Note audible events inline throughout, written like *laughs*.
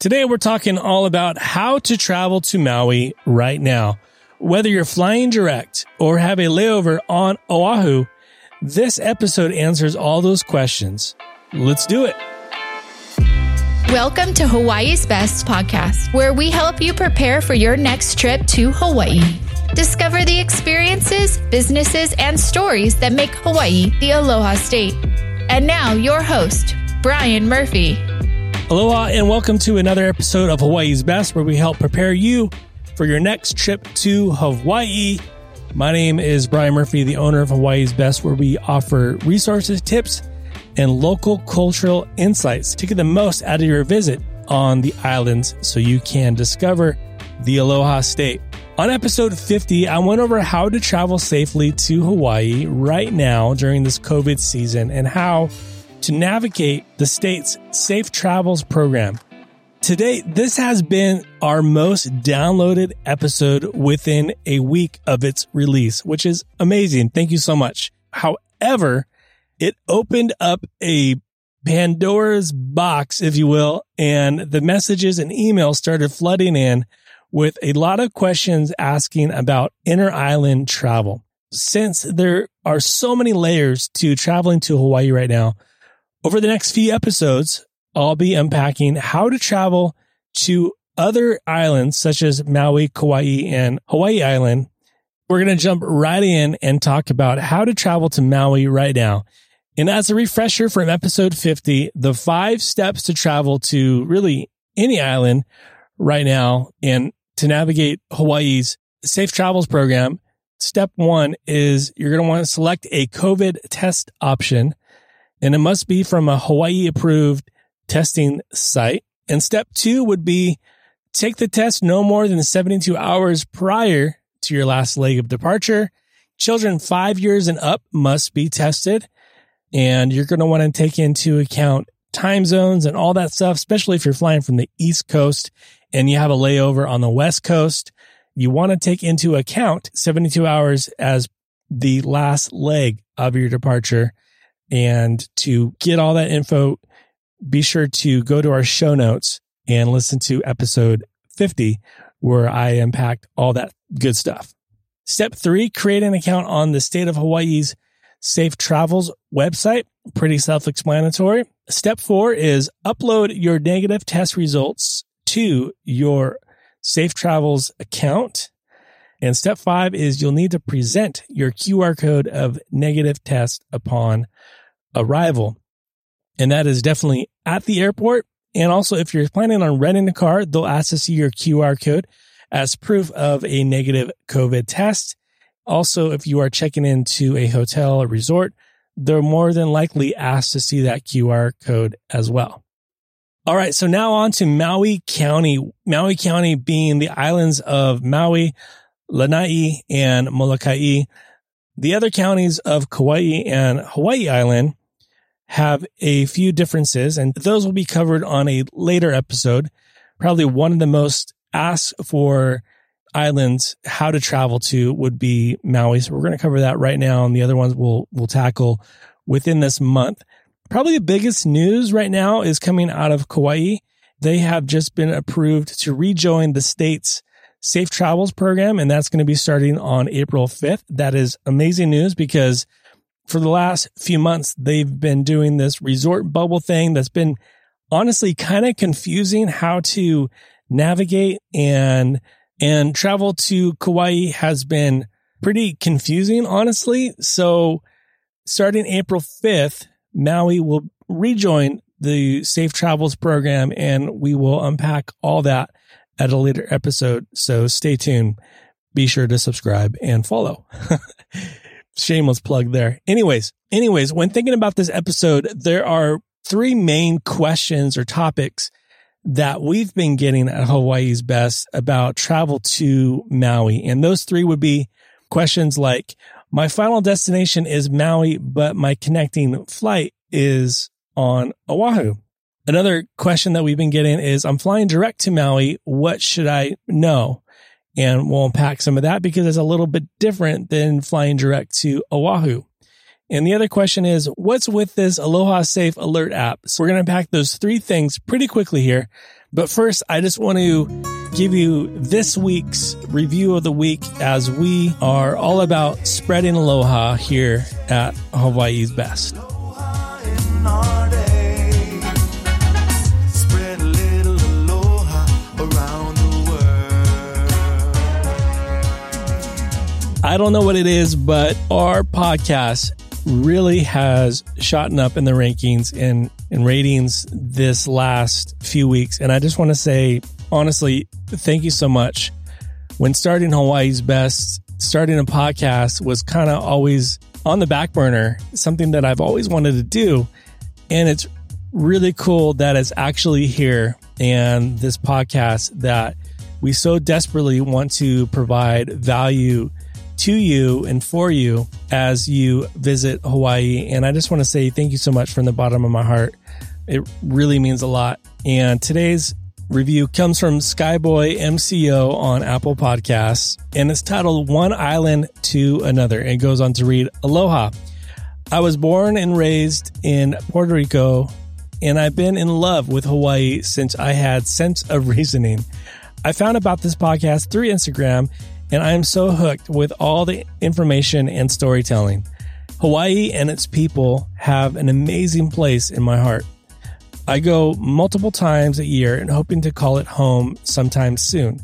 Today, we're talking all about how to travel to Maui right now. Whether you're flying direct or have a layover on Oahu, this episode answers all those questions. Let's do it. Welcome to Hawaii's Best podcast, where we help you prepare for your next trip to Hawaii. Discover the experiences, businesses, and stories that make Hawaii the Aloha State. And now, your host, Brian Murphy. Aloha, and welcome to another episode of Hawaii's Best, where we help prepare you for your next trip to Hawaii. My name is Brian Murphy, the owner of Hawaii's Best, where we offer resources, tips, and local cultural insights to get the most out of your visit on the islands so you can discover the Aloha State. On episode 50, I went over how to travel safely to Hawaii right now during this COVID season and how to navigate the state's Safe Travels program. Today, this has been our most downloaded episode within a week of its release, which is amazing. Thank you so much. However, it opened up a Pandora's box, if you will, and the messages and emails started flooding in with a lot of questions asking about inner island travel. Since there are so many layers to traveling to Hawaii right now, over the next few episodes, I'll be unpacking how to travel to other islands such as Maui, Kauai, and Hawaii Island. We're going to jump right in and talk about how to travel to Maui right now. And as a refresher from episode 50, the five steps to travel to really any island right now and to navigate Hawaii's safe travels program. Step one is you're going to want to select a COVID test option and it must be from a Hawaii approved testing site. And step two would be take the test no more than 72 hours prior to your last leg of departure. Children five years and up must be tested. And you're going to want to take into account time zones and all that stuff, especially if you're flying from the East Coast and you have a layover on the West Coast. You want to take into account 72 hours as the last leg of your departure. And to get all that info, be sure to go to our show notes and listen to episode 50, where I unpacked all that good stuff. Step three, create an account on the state of Hawaii's Safe Travels website. Pretty self explanatory. Step four is upload your negative test results to your Safe Travels account. And step five is you'll need to present your QR code of negative test upon arrival. And that is definitely at the airport. And also, if you're planning on renting a car, they'll ask to see your QR code as proof of a negative COVID test. Also, if you are checking into a hotel or resort, they're more than likely asked to see that QR code as well. All right. So now on to Maui County, Maui County being the islands of Maui, Lanai, and Molokai. The other counties of Kauai and Hawaii Island have a few differences, and those will be covered on a later episode. Probably one of the most asked for islands how to travel to would be Maui. So we're going to cover that right now, and the other ones we'll we'll tackle within this month. Probably the biggest news right now is coming out of Kauai. They have just been approved to rejoin the state's safe travels program, and that's going to be starting on April 5th. That is amazing news because for the last few months, they've been doing this resort bubble thing that's been honestly kind of confusing how to navigate and, and travel to Kauai has been pretty confusing, honestly. So starting April 5th, Maui will rejoin the safe travels program and we will unpack all that at a later episode. So stay tuned. Be sure to subscribe and follow. *laughs* shameless plug there. Anyways, anyways, when thinking about this episode, there are three main questions or topics that we've been getting at Hawaii's best about travel to Maui. And those three would be questions like, my final destination is Maui, but my connecting flight is on Oahu. Another question that we've been getting is, I'm flying direct to Maui. What should I know? And we'll unpack some of that because it's a little bit different than flying direct to Oahu. And the other question is, what's with this Aloha Safe Alert app? So we're going to unpack those three things pretty quickly here. But first, I just want to give you this week's review of the week as we are all about spreading aloha here at Hawaii's Best. I don't know what it is, but our podcast really has shot up in the rankings and, and ratings this last few weeks. And I just want to say, honestly, thank you so much. When starting Hawaii's Best, starting a podcast was kind of always on the back burner, something that I've always wanted to do. And it's really cool that it's actually here and this podcast that we so desperately want to provide value to you and for you as you visit Hawaii. And I just want to say thank you so much from the bottom of my heart. It really means a lot. And today's review comes from Skyboy MCO on Apple Podcasts, and it's titled One Island to Another. And it goes on to read Aloha. I was born and raised in Puerto Rico, and I've been in love with Hawaii since I had sense of reasoning. I found about this podcast through Instagram and I am so hooked with all the information and storytelling. Hawaii and its people have an amazing place in my heart. I go multiple times a year and hoping to call it home sometime soon.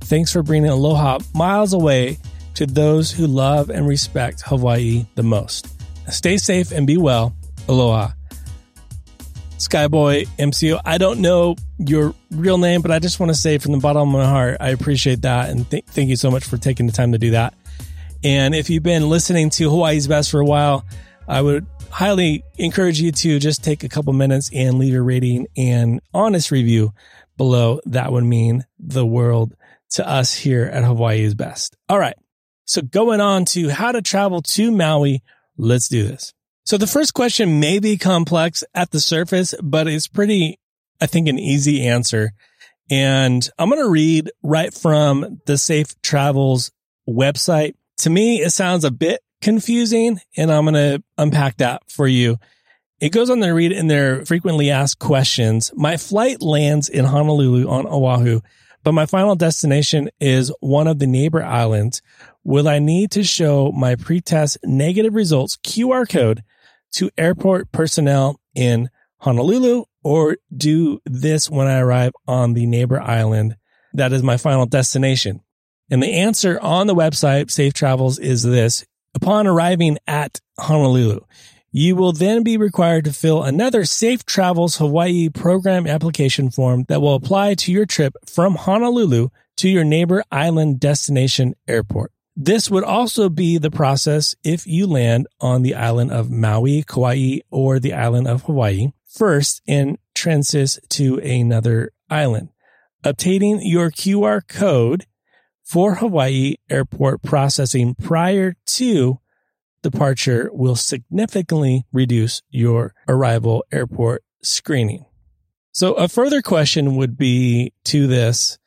Thanks for bringing aloha miles away to those who love and respect Hawaii the most. Stay safe and be well. Aloha. Skyboy MCO. I don't know your real name, but I just want to say from the bottom of my heart, I appreciate that. And th- thank you so much for taking the time to do that. And if you've been listening to Hawaii's Best for a while, I would highly encourage you to just take a couple minutes and leave a rating and honest review below. That would mean the world to us here at Hawaii's Best. All right. So going on to how to travel to Maui. Let's do this. So the first question may be complex at the surface, but it's pretty, I think, an easy answer. And I'm going to read right from the Safe Travels website. To me, it sounds a bit confusing and I'm going to unpack that for you. It goes on to read in their frequently asked questions. My flight lands in Honolulu on Oahu, but my final destination is one of the neighbor islands. Will I need to show my pretest negative results QR code to airport personnel in Honolulu or do this when I arrive on the neighbor island that is my final destination? And the answer on the website, Safe Travels, is this. Upon arriving at Honolulu, you will then be required to fill another Safe Travels Hawaii program application form that will apply to your trip from Honolulu to your neighbor island destination airport. This would also be the process if you land on the island of Maui, Kauai, or the island of Hawaii first and transit to another island. Obtaining your QR code for Hawaii airport processing prior to departure will significantly reduce your arrival airport screening. So a further question would be to this.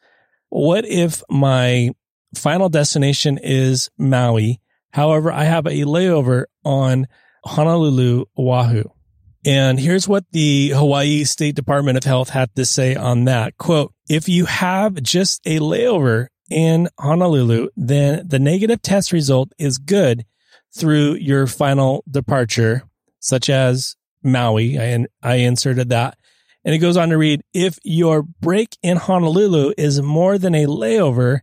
What if my final destination is Maui. However, I have a layover on Honolulu, Oahu. And here's what the Hawaii State Department of Health had to say on that. Quote, if you have just a layover in Honolulu, then the negative test result is good through your final departure, such as Maui. I, I inserted that. And it goes on to read, if your break in Honolulu is more than a layover,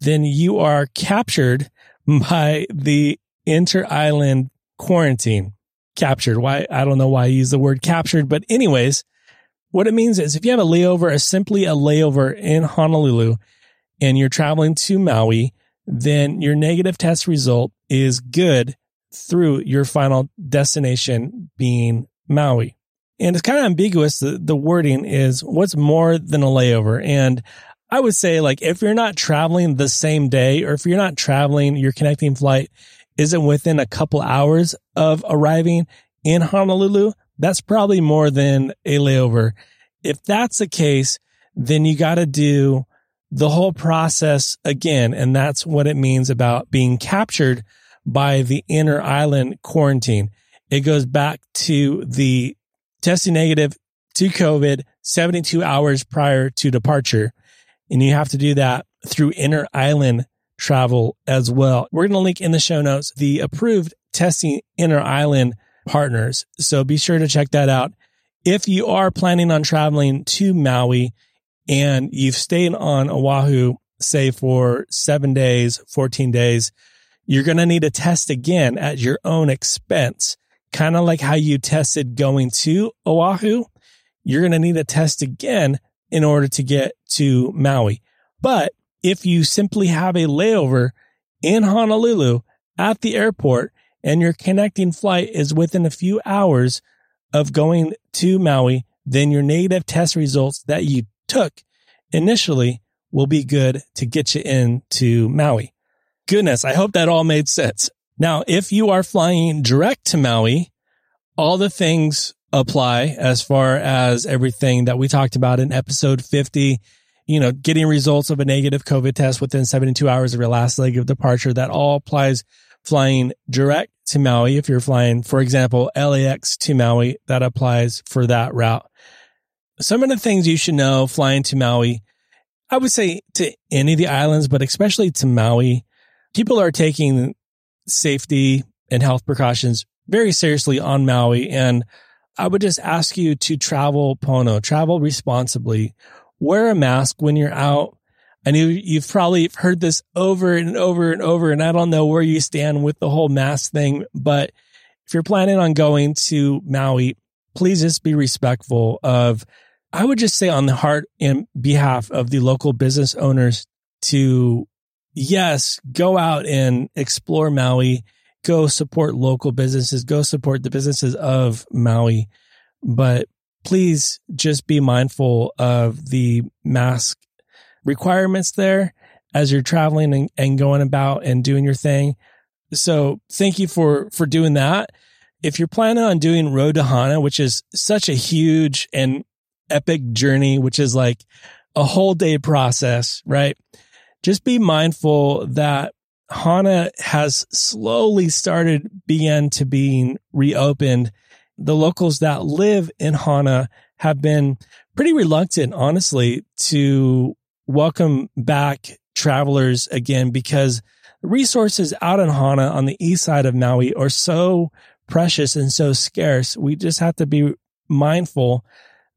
then you are captured by the inter island quarantine. Captured. Why? I don't know why I use the word captured, but anyways, what it means is if you have a layover, a simply a layover in Honolulu and you're traveling to Maui, then your negative test result is good through your final destination being Maui. And it's kind of ambiguous. The, the wording is what's more than a layover. And I would say like if you're not traveling the same day or if you're not traveling, your connecting flight isn't within a couple hours of arriving in Honolulu, that's probably more than a layover. If that's the case, then you got to do the whole process again. And that's what it means about being captured by the inner island quarantine. It goes back to the testing negative to COVID 72 hours prior to departure. And you have to do that through inter island travel as well. We're going to link in the show notes the approved testing inter island partners. So be sure to check that out. If you are planning on traveling to Maui and you've stayed on Oahu, say for seven days, 14 days, you're going to need to test again at your own expense. Kind of like how you tested going to Oahu. You're going to need to test again in order to get to Maui. But if you simply have a layover in Honolulu at the airport and your connecting flight is within a few hours of going to Maui, then your negative test results that you took initially will be good to get you into Maui. Goodness, I hope that all made sense. Now, if you are flying direct to Maui, all the things apply as far as everything that we talked about in episode 50 you know, getting results of a negative COVID test within 72 hours of your last leg of departure. That all applies flying direct to Maui. If you're flying, for example, LAX to Maui, that applies for that route. Some of the things you should know flying to Maui, I would say to any of the islands, but especially to Maui, people are taking safety and health precautions very seriously on Maui. And I would just ask you to travel Pono, travel responsibly. Wear a mask when you're out. I know you've probably heard this over and over and over, and I don't know where you stand with the whole mask thing, but if you're planning on going to Maui, please just be respectful of, I would just say on the heart and behalf of the local business owners to, yes, go out and explore Maui, go support local businesses, go support the businesses of Maui, but please just be mindful of the mask requirements there as you're traveling and, and going about and doing your thing. So thank you for, for doing that. If you're planning on doing Road to Hana, which is such a huge and epic journey, which is like a whole day process, right? Just be mindful that Hana has slowly started began to being reopened the locals that live in Hana have been pretty reluctant, honestly, to welcome back travelers again because resources out in Hana on the east side of Maui are so precious and so scarce. We just have to be mindful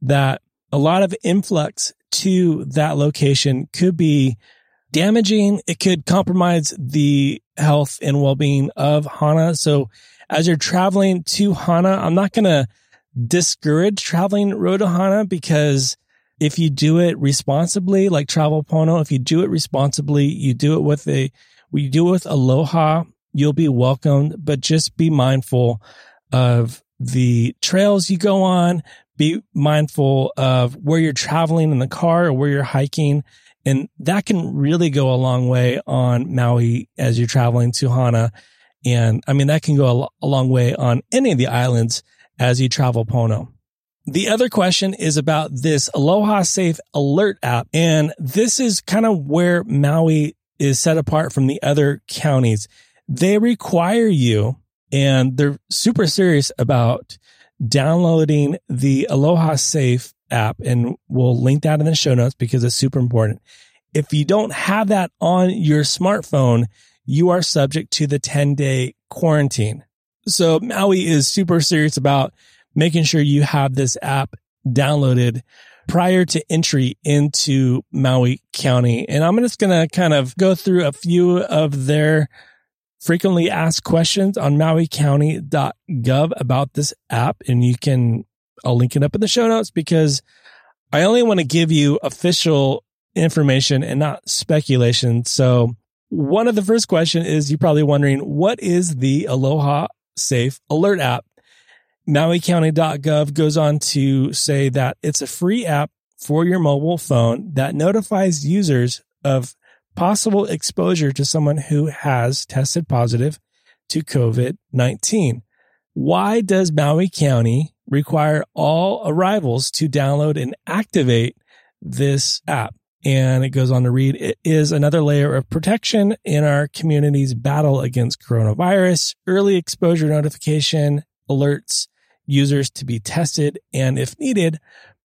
that a lot of influx to that location could be damaging. It could compromise the health and well-being of Hana. So as you're traveling to Hana, I'm not going to discourage traveling road to Hana because if you do it responsibly, like travel Pono, if you do it responsibly, you do it with a, we do it with aloha, you'll be welcomed, but just be mindful of the trails you go on. Be mindful of where you're traveling in the car or where you're hiking. And that can really go a long way on Maui as you're traveling to Hana. And I mean, that can go a, long way on any of the islands as you travel Pono. The other question is about this Aloha Safe Alert app. And this is kind of where Maui is set apart from the other counties. They require you, and they're super serious about downloading the Aloha Safe app. And we'll link that in the show notes because it's super important. If you don't have that on your smartphone, you are subject to the 10 day quarantine. So Maui is super serious about making sure you have this app downloaded prior to entry into Maui County. And I'm just going to kind of go through a few of their frequently asked questions on mauicounty.gov about this app. And you can, I'll link it up in the show notes because I only want to give you official information and not speculation. So one of the first question is you're probably wondering, what is the Aloha Safe Alert app? MauiCounty.gov goes on to say that it's a free app for your mobile phone that notifies users of possible exposure to someone who has tested positive to COVID 19. Why does Maui County require all arrivals to download and activate this app? And it goes on to read, it is another layer of protection in our community's battle against coronavirus. Early exposure notification alerts users to be tested and if needed,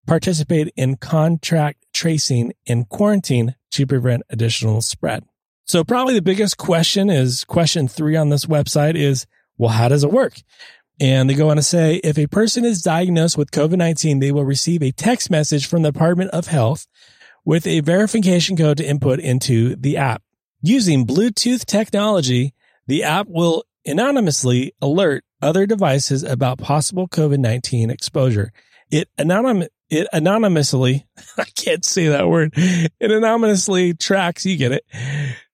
participate in contract tracing and quarantine to prevent additional spread. So probably the biggest question is question three on this website is, well, how does it work? And they go on to say, if a person is diagnosed with COVID-19, they will receive a text message from the Department of Health with a verification code to input into the app. Using Bluetooth technology, the app will anonymously alert other devices about possible COVID-19 exposure. It anonym, it anonymously, *laughs* I can't say that word. It anonymously tracks, you get it,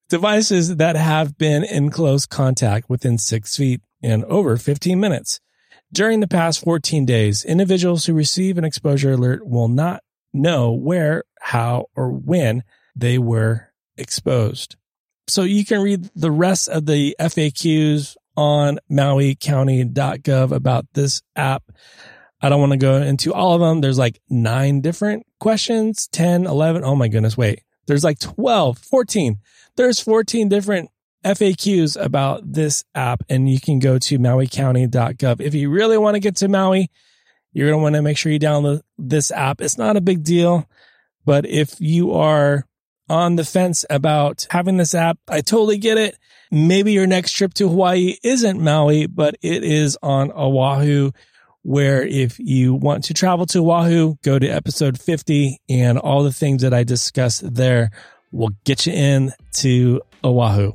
devices that have been in close contact within six feet and over 15 minutes. During the past 14 days, individuals who receive an exposure alert will not know where, how, or when they were exposed. So you can read the rest of the FAQs on mauicounty.gov about this app. I don't want to go into all of them. There's like nine different questions, 10, 11. Oh my goodness. Wait, there's like 12, 14. There's 14 different FAQs about this app and you can go to mauicounty.gov. If you really want to get to Maui, you're going to want to make sure you download this app. It's not a big deal, but if you are on the fence about having this app, I totally get it. Maybe your next trip to Hawaii isn't Maui, but it is on Oahu where if you want to travel to Oahu, go to episode 50 and all the things that I discussed there will get you in to Oahu.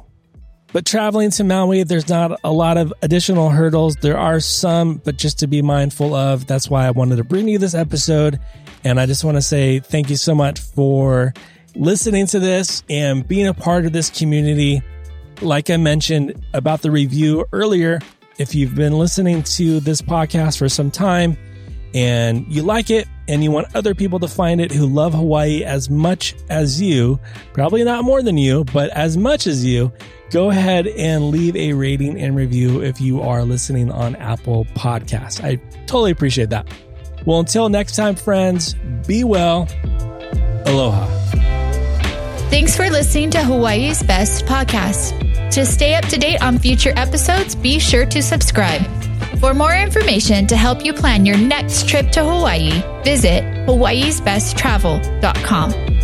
But traveling to Maui, there's not a lot of additional hurdles. There are some, but just to be mindful of. That's why I wanted to bring you this episode. And I just want to say thank you so much for listening to this and being a part of this community. Like I mentioned about the review earlier, if you've been listening to this podcast for some time and you like it and you want other people to find it who love Hawaii as much as you, probably not more than you, but as much as you, go ahead and leave a rating and review if you are listening on Apple Podcasts. I totally appreciate that. Well, until next time, friends, be well. Aloha. Thanks for listening to Hawaii's Best Podcast. To stay up to date on future episodes, be sure to subscribe. For more information to help you plan your next trip to Hawaii, visit hawaiisbesttravel.com.